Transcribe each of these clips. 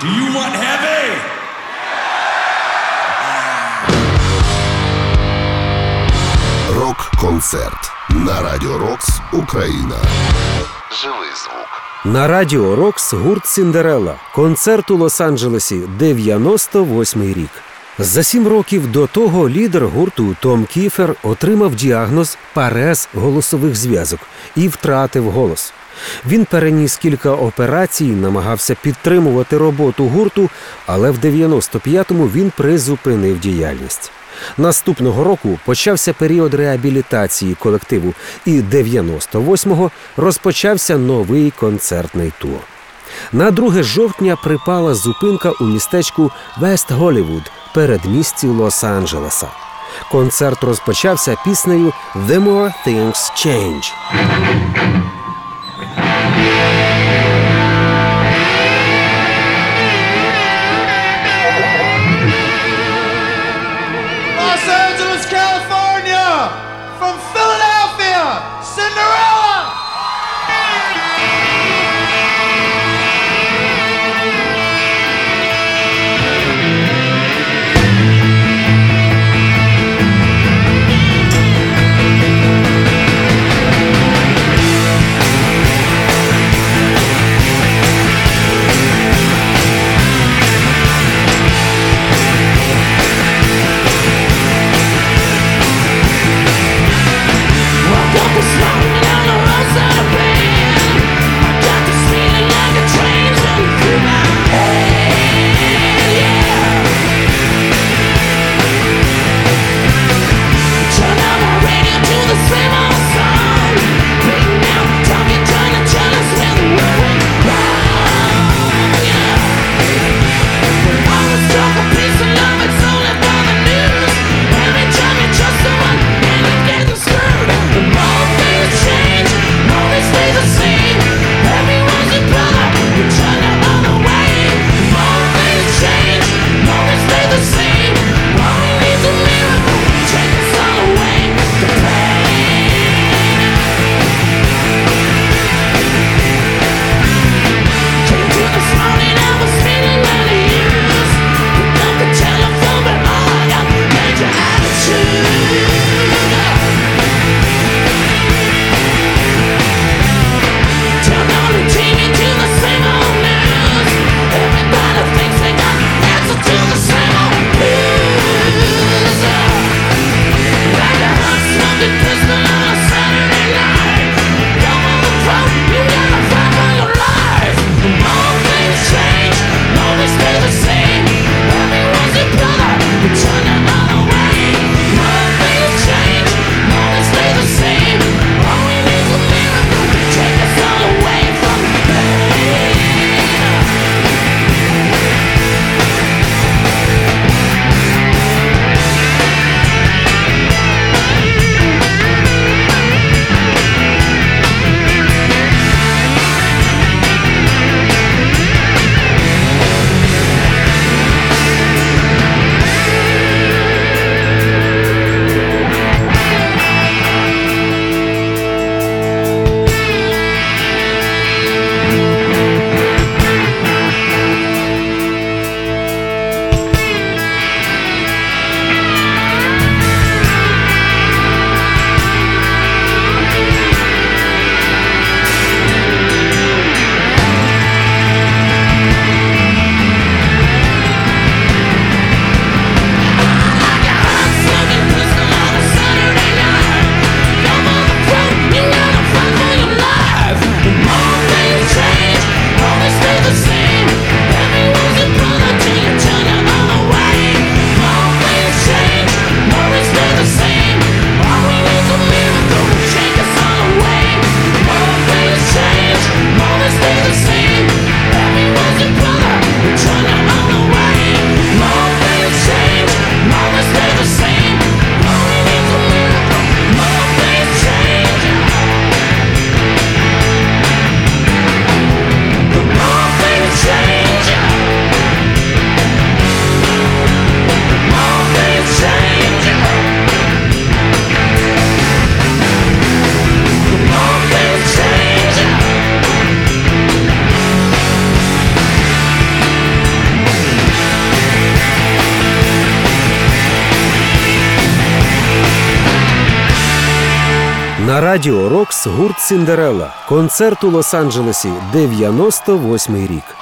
Do you want heavy? Рок-концерт на Радіо Рокс Україна. Живий звук. На радіо Рокс гурт Сіндерелла. Концерт у Лос-Анджелесі 98-й рік. За сім років до того лідер гурту Том Кіфер отримав діагноз парез голосових зв'язок і втратив голос. Він переніс кілька операцій, намагався підтримувати роботу гурту, але в 95-му він призупинив діяльність. Наступного року почався період реабілітації колективу, і 98-го розпочався новий концертний тур. На 2 жовтня припала зупинка у містечку Вест Голівуд передмісті Лос-Анджелеса. Концерт розпочався піснею «The More Things Change». Música Радіо Рокс гурт Сіндерела. Концерт у Лос-Анджелесі 98 рік.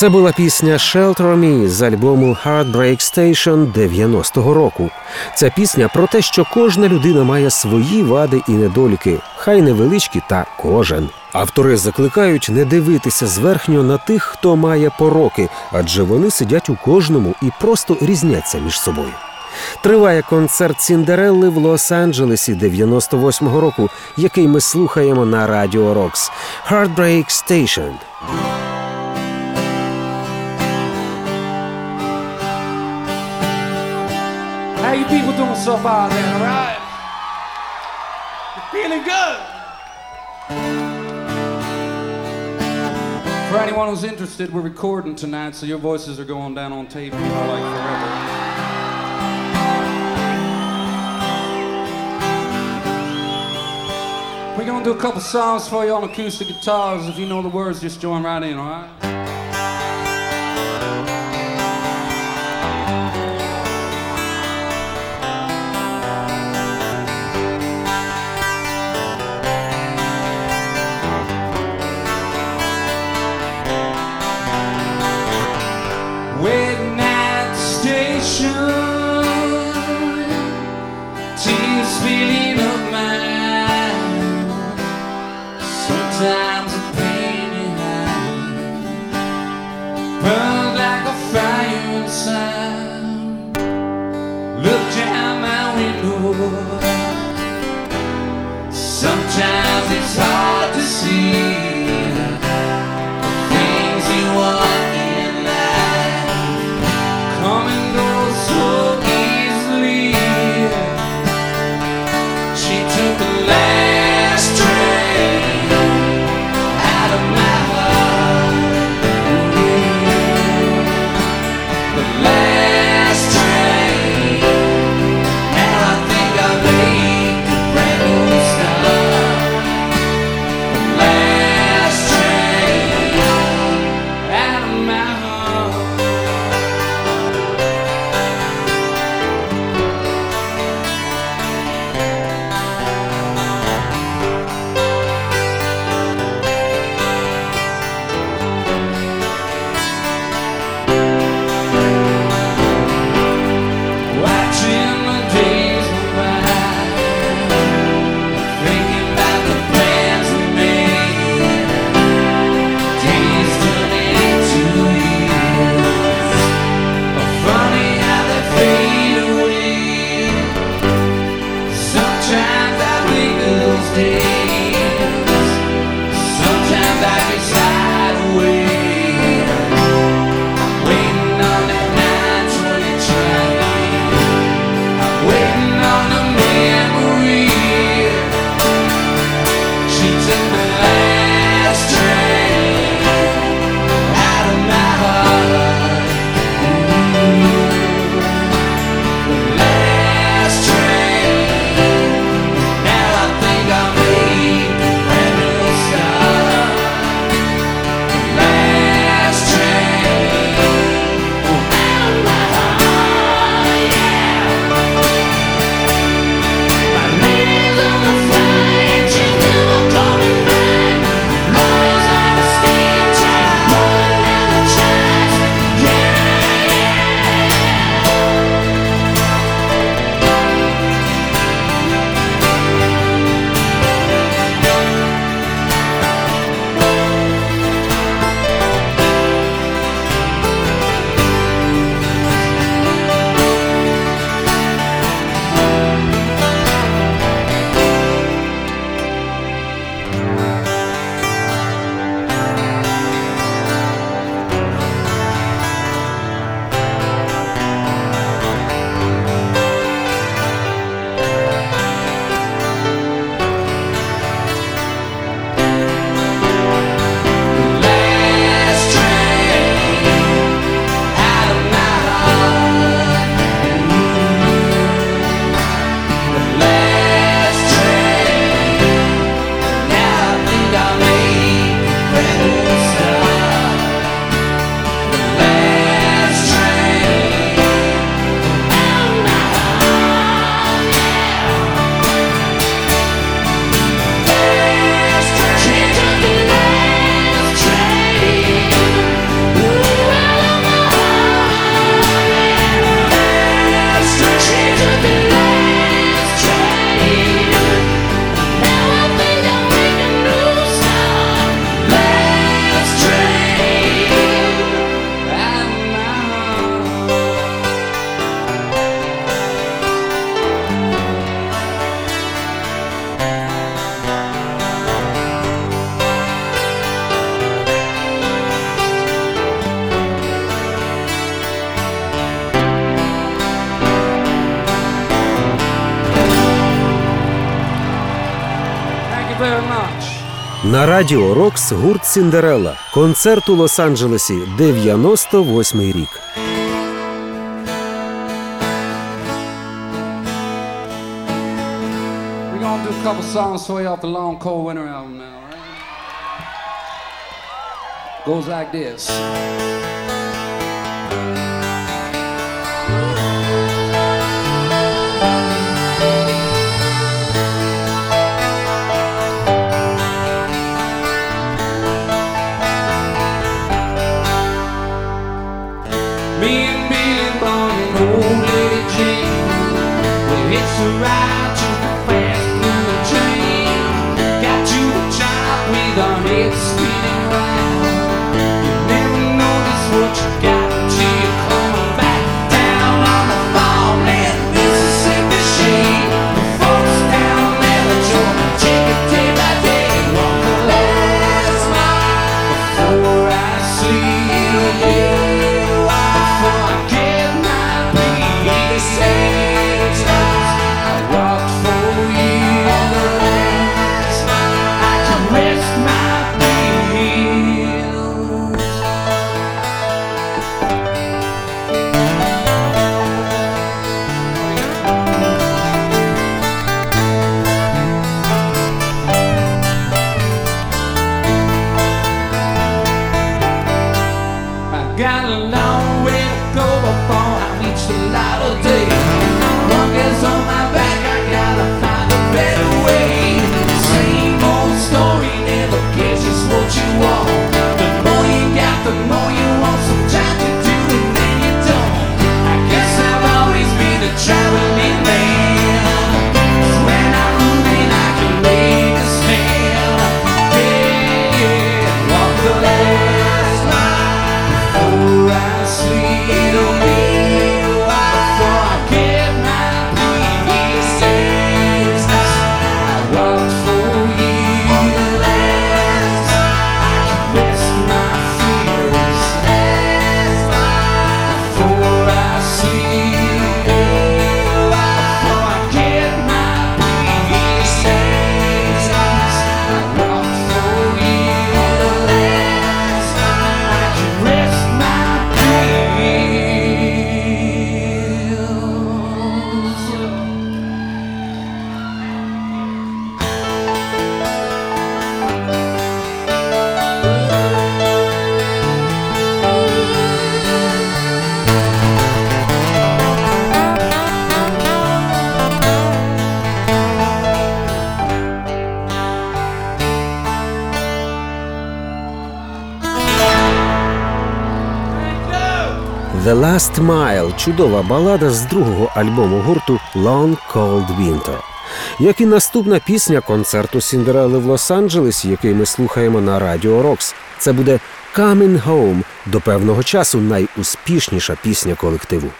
Це була пісня «Shelter Me» з альбому Heartbreak Station 90-го року. Ця пісня про те, що кожна людина має свої вади і недоліки, хай невеличкі, та кожен. Автори закликають не дивитися зверхньо на тих, хто має пороки, адже вони сидять у кожному і просто різняться між собою. Триває концерт Сіндерелли в Лос-Анджелесі 98-го року, який ми слухаємо на Радіо Рокс. Heartbreak Station. How you people doing so far then, all right? You feeling good? For anyone who's interested, we're recording tonight, so your voices are going down on tape, you know, like forever. We're gonna do a couple songs for you on acoustic guitars. If you know the words, just join right in, all Радіо Рокс гурт Сіндерела. Концерт у Лос-Анджелесі 98-й рік. a couple songs for you off the Long Cold Winter album now, right? Goes like this. Me Last Mile» – чудова балада з другого альбому гурту «Long Cold Winter». Як і наступна пісня концерту Сіндерели в Лос-Анджелесі, який ми слухаємо на Радіо Рокс, це буде «Coming Home» до певного часу найуспішніша пісня колективу.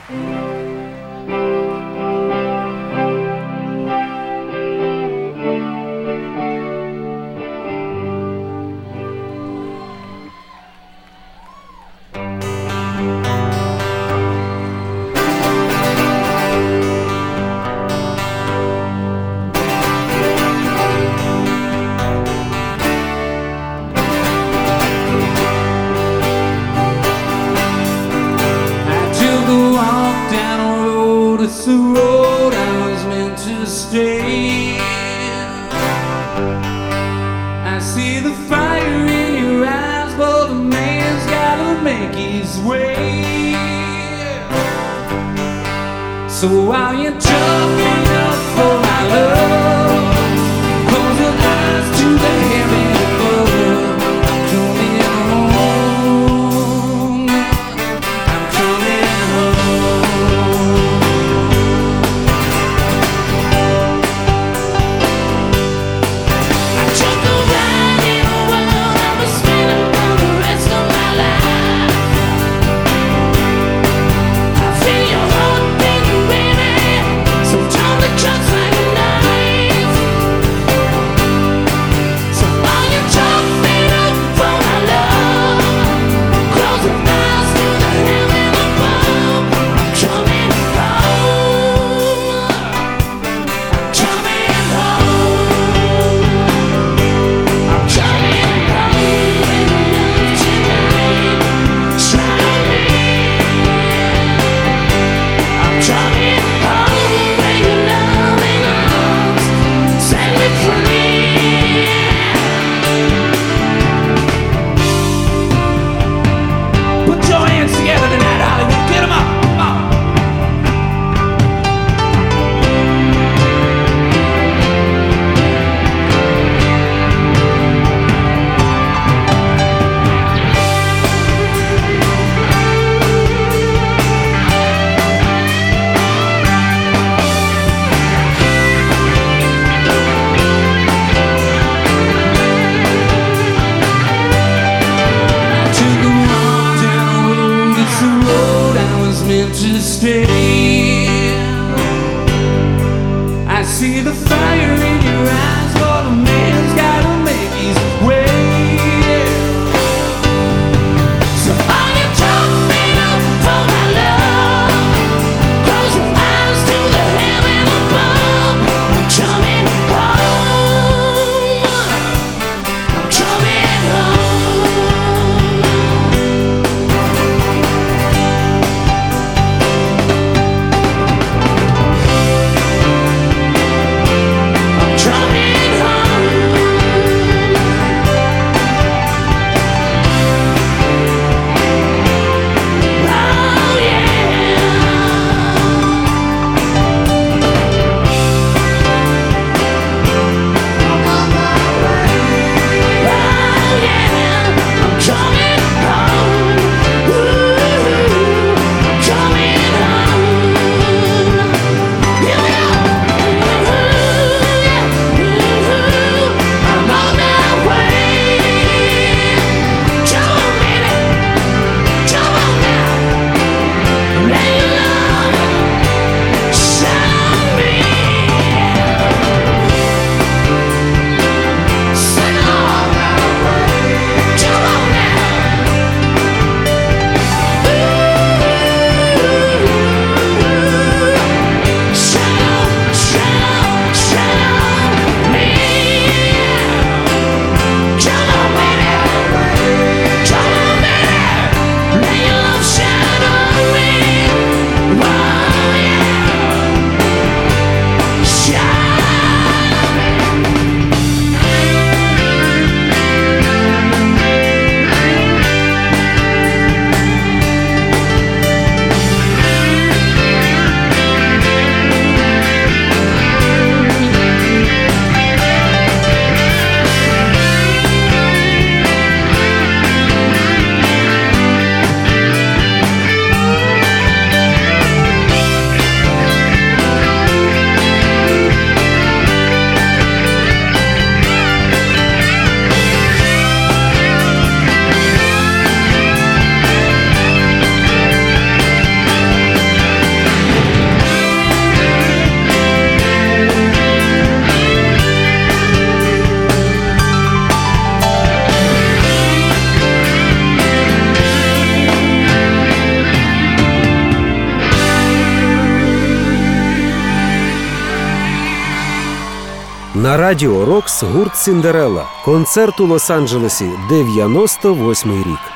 Радіо Рокс гурт Сіндерелла. Концерт у Лос-Анджелесі, 98 рік.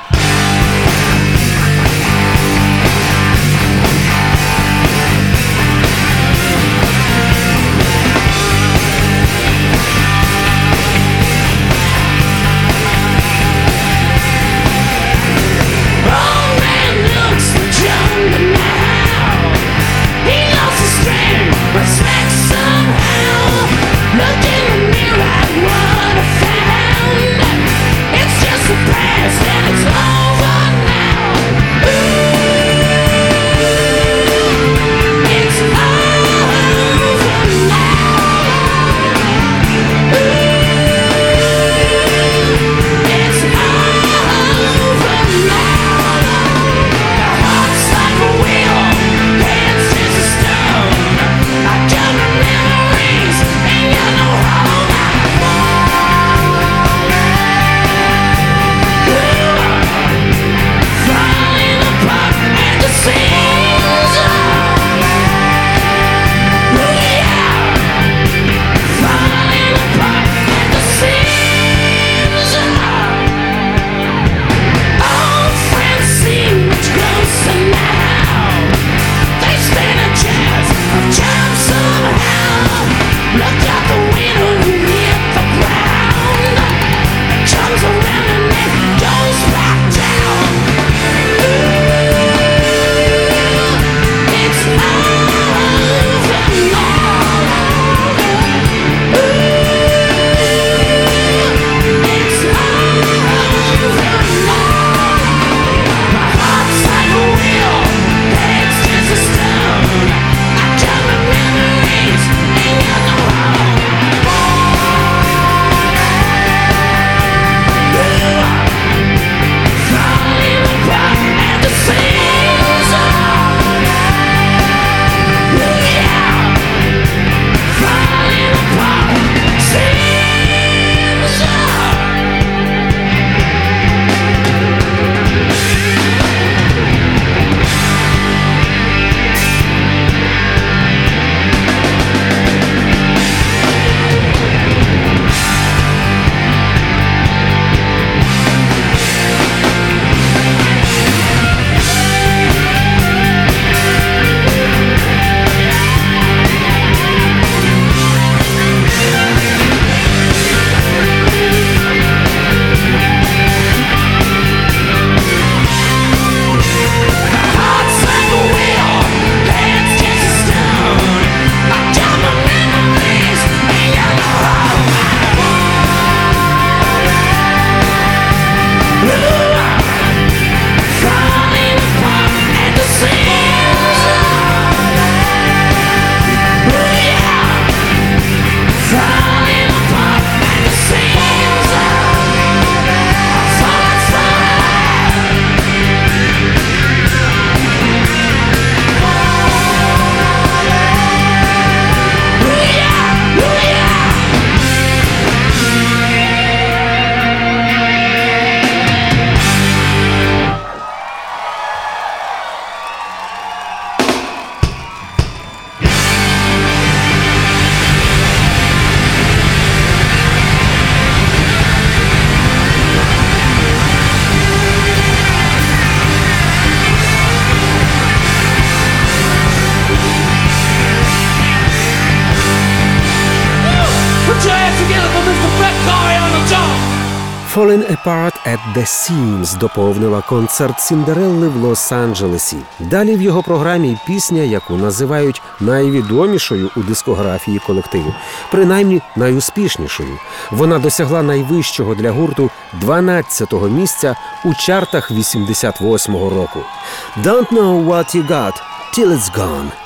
Falling Apart at the Seams доповнила концерт Сіндерелли в Лос-Анджелесі. Далі в його програмі пісня, яку називають найвідомішою у дискографії колективу, принаймні найуспішнішою. Вона досягла найвищого для гурту 12-го місця у чартах 88-го року. Don't know what you got till it's gone.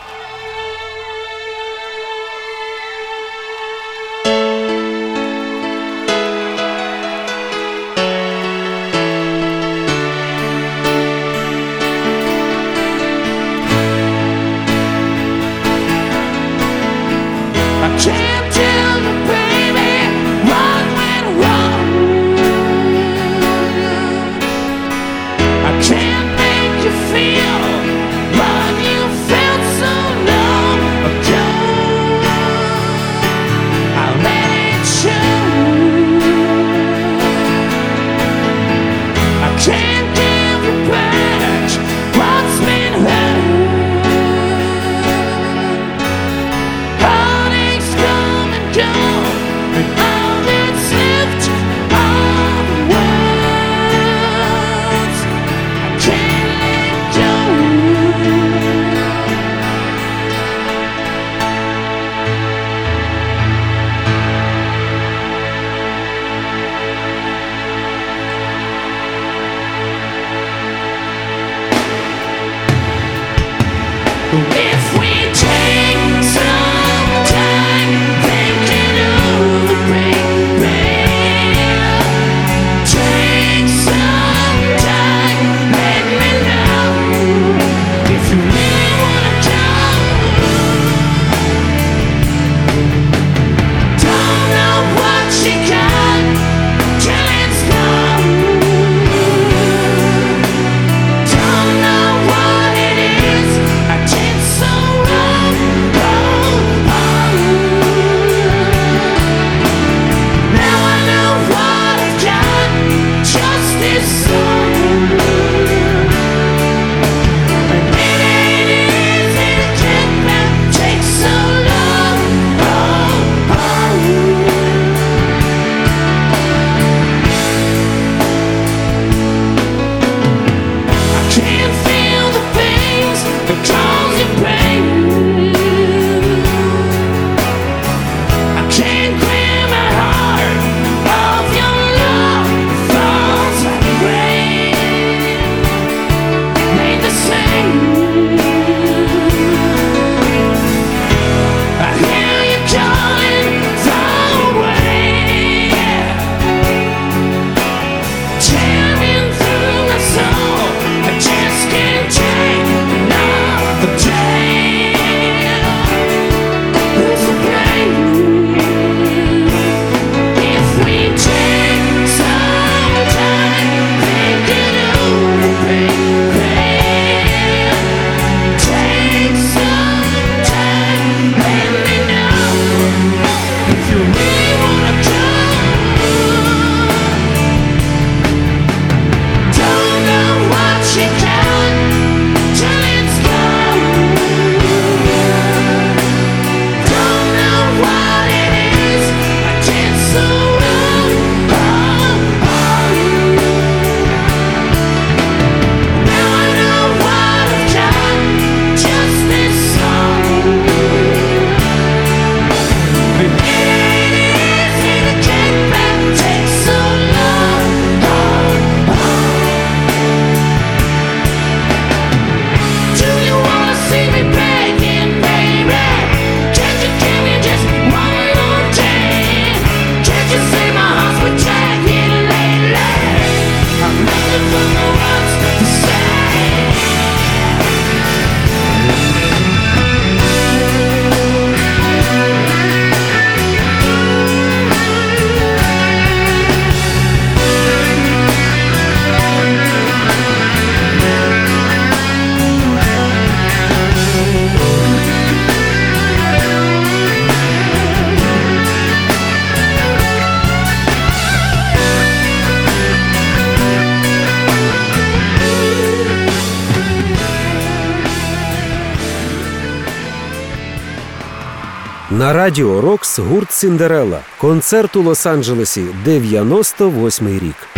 Радіо Рокс гурт Сіндерела. Концерт у Лос-Анджелесі 98 рік.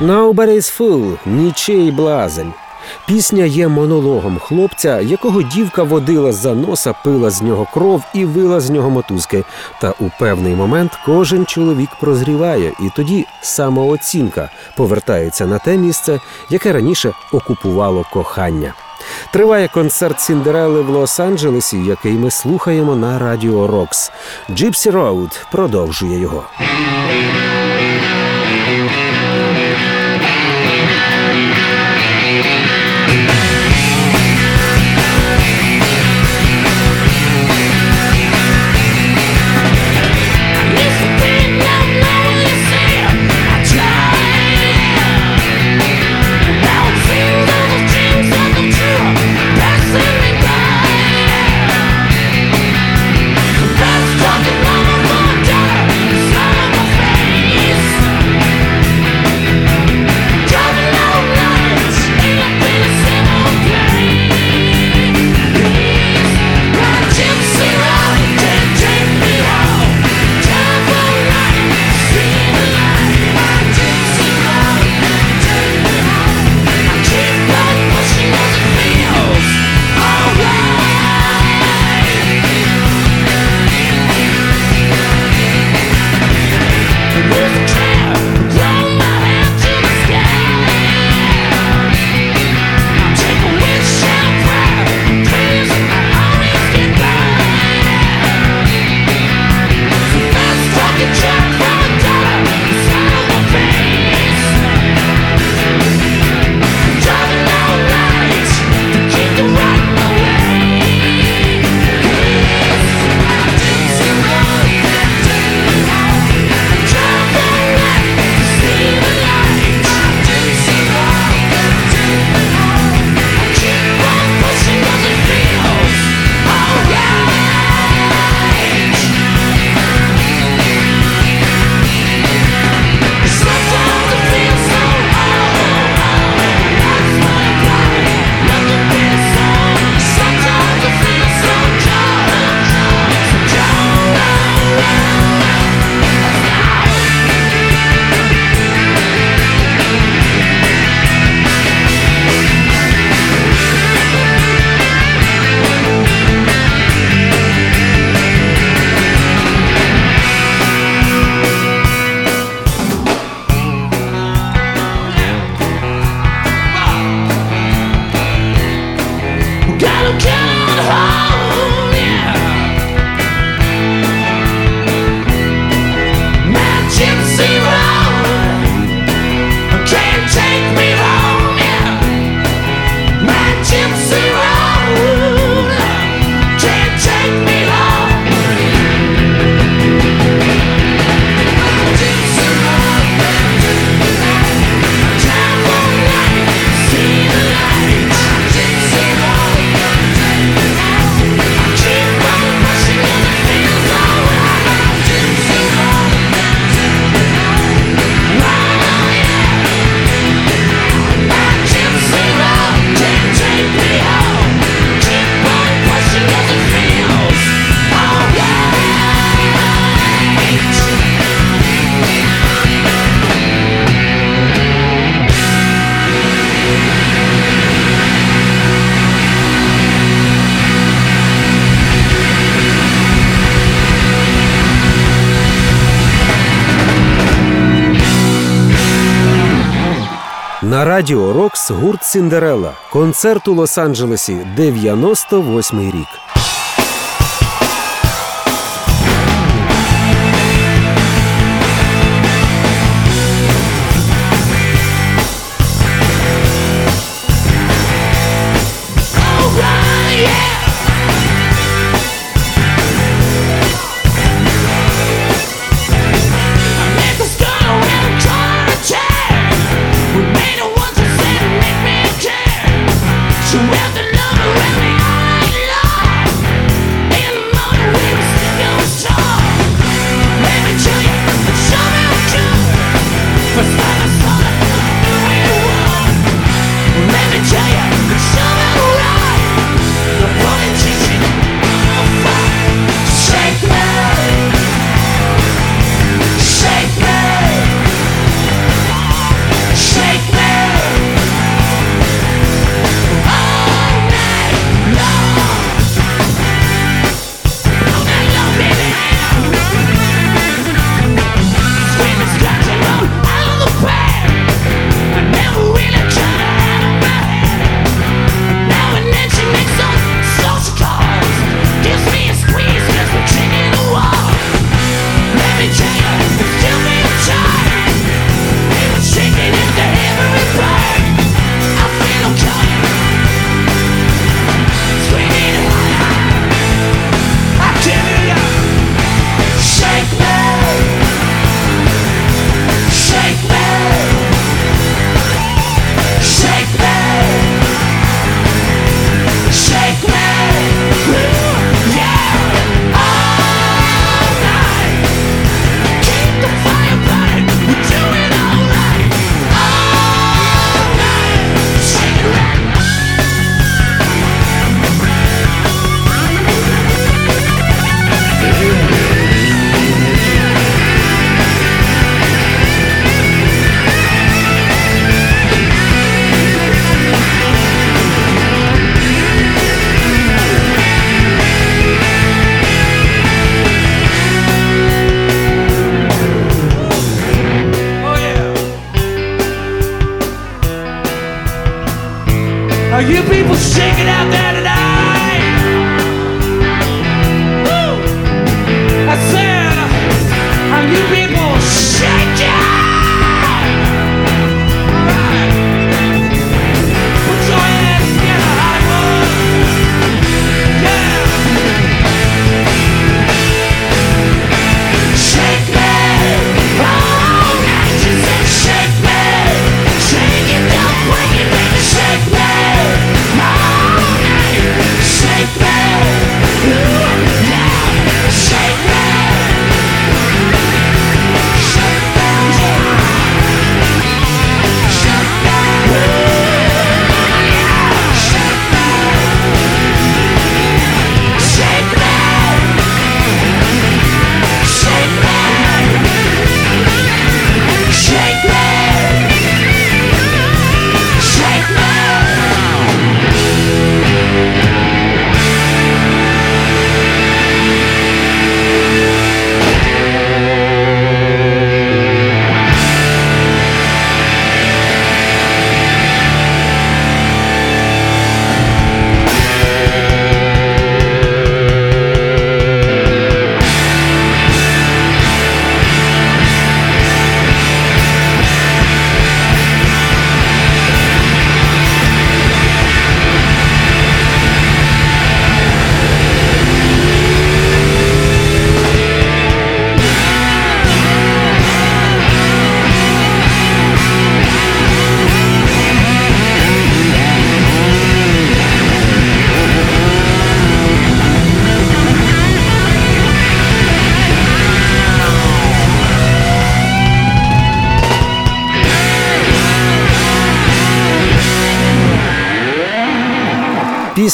Nobody's Fool – нічий блазень. Пісня є монологом хлопця, якого дівка водила за носа, пила з нього кров і вила з нього мотузки. Та у певний момент кожен чоловік прозріває, і тоді самооцінка повертається на те місце, яке раніше окупувало кохання. Триває концерт Сіндерели в Лос-Анджелесі, який ми слухаємо на Радіо Рокс. Gypsy Road продовжує його. Радіо Рокс гурт Сіндерела. Концерт у Лос-Анджелесі, 98-й рік.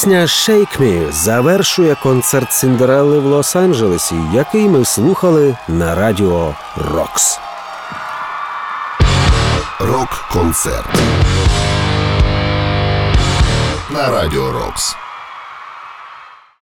Пісня «Shake Me» завершує концерт Сіндерели в Лос-Анджелесі, який ми слухали на радіо Рокс. Рок-концерт. На радіо Рокс.